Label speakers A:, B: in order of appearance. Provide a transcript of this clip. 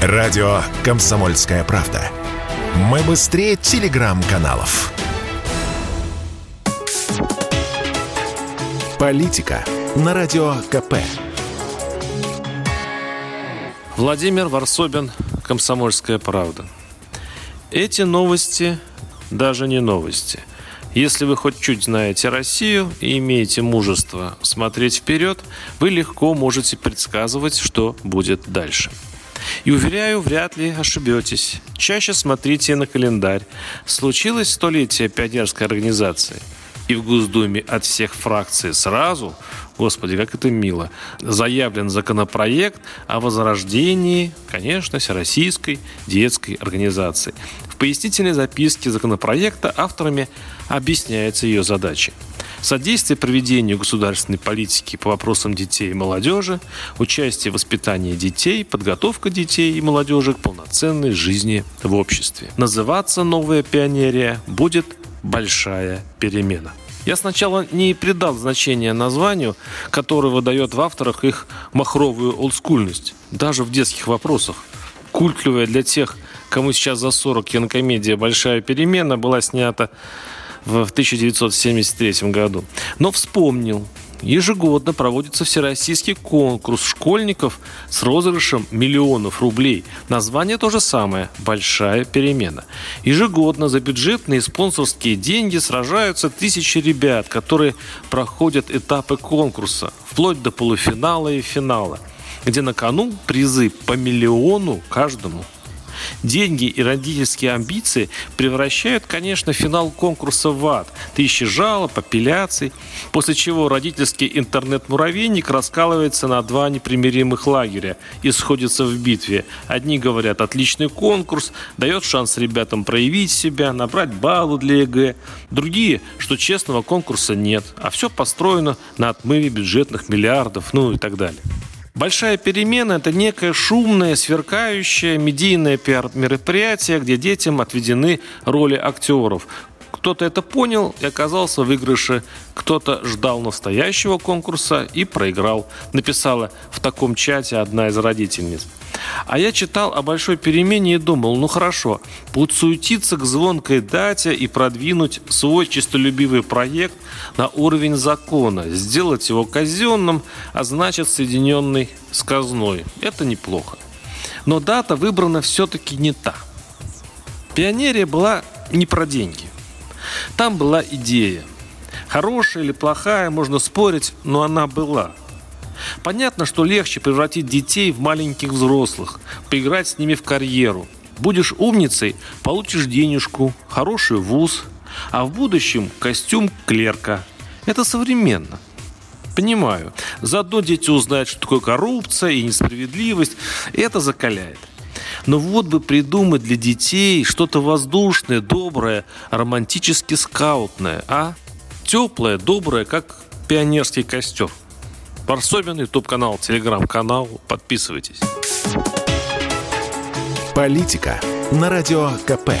A: Радио «Комсомольская правда». Мы быстрее телеграм-каналов. Политика на Радио КП.
B: Владимир Варсобин, «Комсомольская правда». Эти новости даже не новости. Если вы хоть чуть знаете Россию и имеете мужество смотреть вперед, вы легко можете предсказывать, что будет дальше – и уверяю, вряд ли ошибетесь. Чаще смотрите на календарь. Случилось столетие пионерской организации. И в Госдуме от всех фракций сразу, господи, как это мило, заявлен законопроект о возрождении, конечно, Всероссийской детской организации. В пояснительной записке законопроекта авторами объясняется ее задачи содействие проведению государственной политики по вопросам детей и молодежи, участие в воспитании детей, подготовка детей и молодежи к полноценной жизни в обществе. Называться «Новая пионерия» будет «Большая перемена». Я сначала не придал значения названию, которое выдает в авторах их махровую олдскульность, даже в детских вопросах. Культливая для тех, кому сейчас за 40 кинокомедия «Большая перемена» была снята в 1973 году. Но вспомнил, Ежегодно проводится всероссийский конкурс школьников с розыгрышем миллионов рублей. Название то же самое – «Большая перемена». Ежегодно за бюджетные и спонсорские деньги сражаются тысячи ребят, которые проходят этапы конкурса, вплоть до полуфинала и финала, где на кону призы по миллиону каждому – Деньги и родительские амбиции превращают, конечно, финал конкурса в ад. Тысячи жалоб, апелляций, после чего родительский интернет-муравейник раскалывается на два непримиримых лагеря и сходится в битве. Одни говорят, отличный конкурс, дает шанс ребятам проявить себя, набрать баллы для ЕГЭ. Другие, что честного конкурса нет, а все построено на отмыве бюджетных миллиардов, ну и так далее. Большая перемена – это некое шумное, сверкающее медийное пиар-мероприятие, где детям отведены роли актеров. Кто-то это понял и оказался в выигрыше, кто-то ждал настоящего конкурса и проиграл, написала в таком чате одна из родительниц. А я читал о большой перемене и думал, ну хорошо, подсуетиться к звонкой дате и продвинуть свой чистолюбивый проект на уровень закона, сделать его казенным, а значит соединенный с казной. Это неплохо. Но дата выбрана все-таки не та. Пионерия была не про деньги. Там была идея. Хорошая или плохая, можно спорить, но она была – Понятно, что легче превратить детей в маленьких взрослых, поиграть с ними в карьеру. Будешь умницей, получишь денежку, хороший вуз, а в будущем костюм клерка. Это современно. Понимаю. Заодно дети узнают, что такое коррупция и несправедливость. И это закаляет. Но вот бы придумать для детей что-то воздушное, доброе, романтически скаутное, а? Теплое, доброе, как пионерский костер. Парсобин, YouTube-канал, Телеграм-канал. Подписывайтесь.
A: Политика на Радио КП.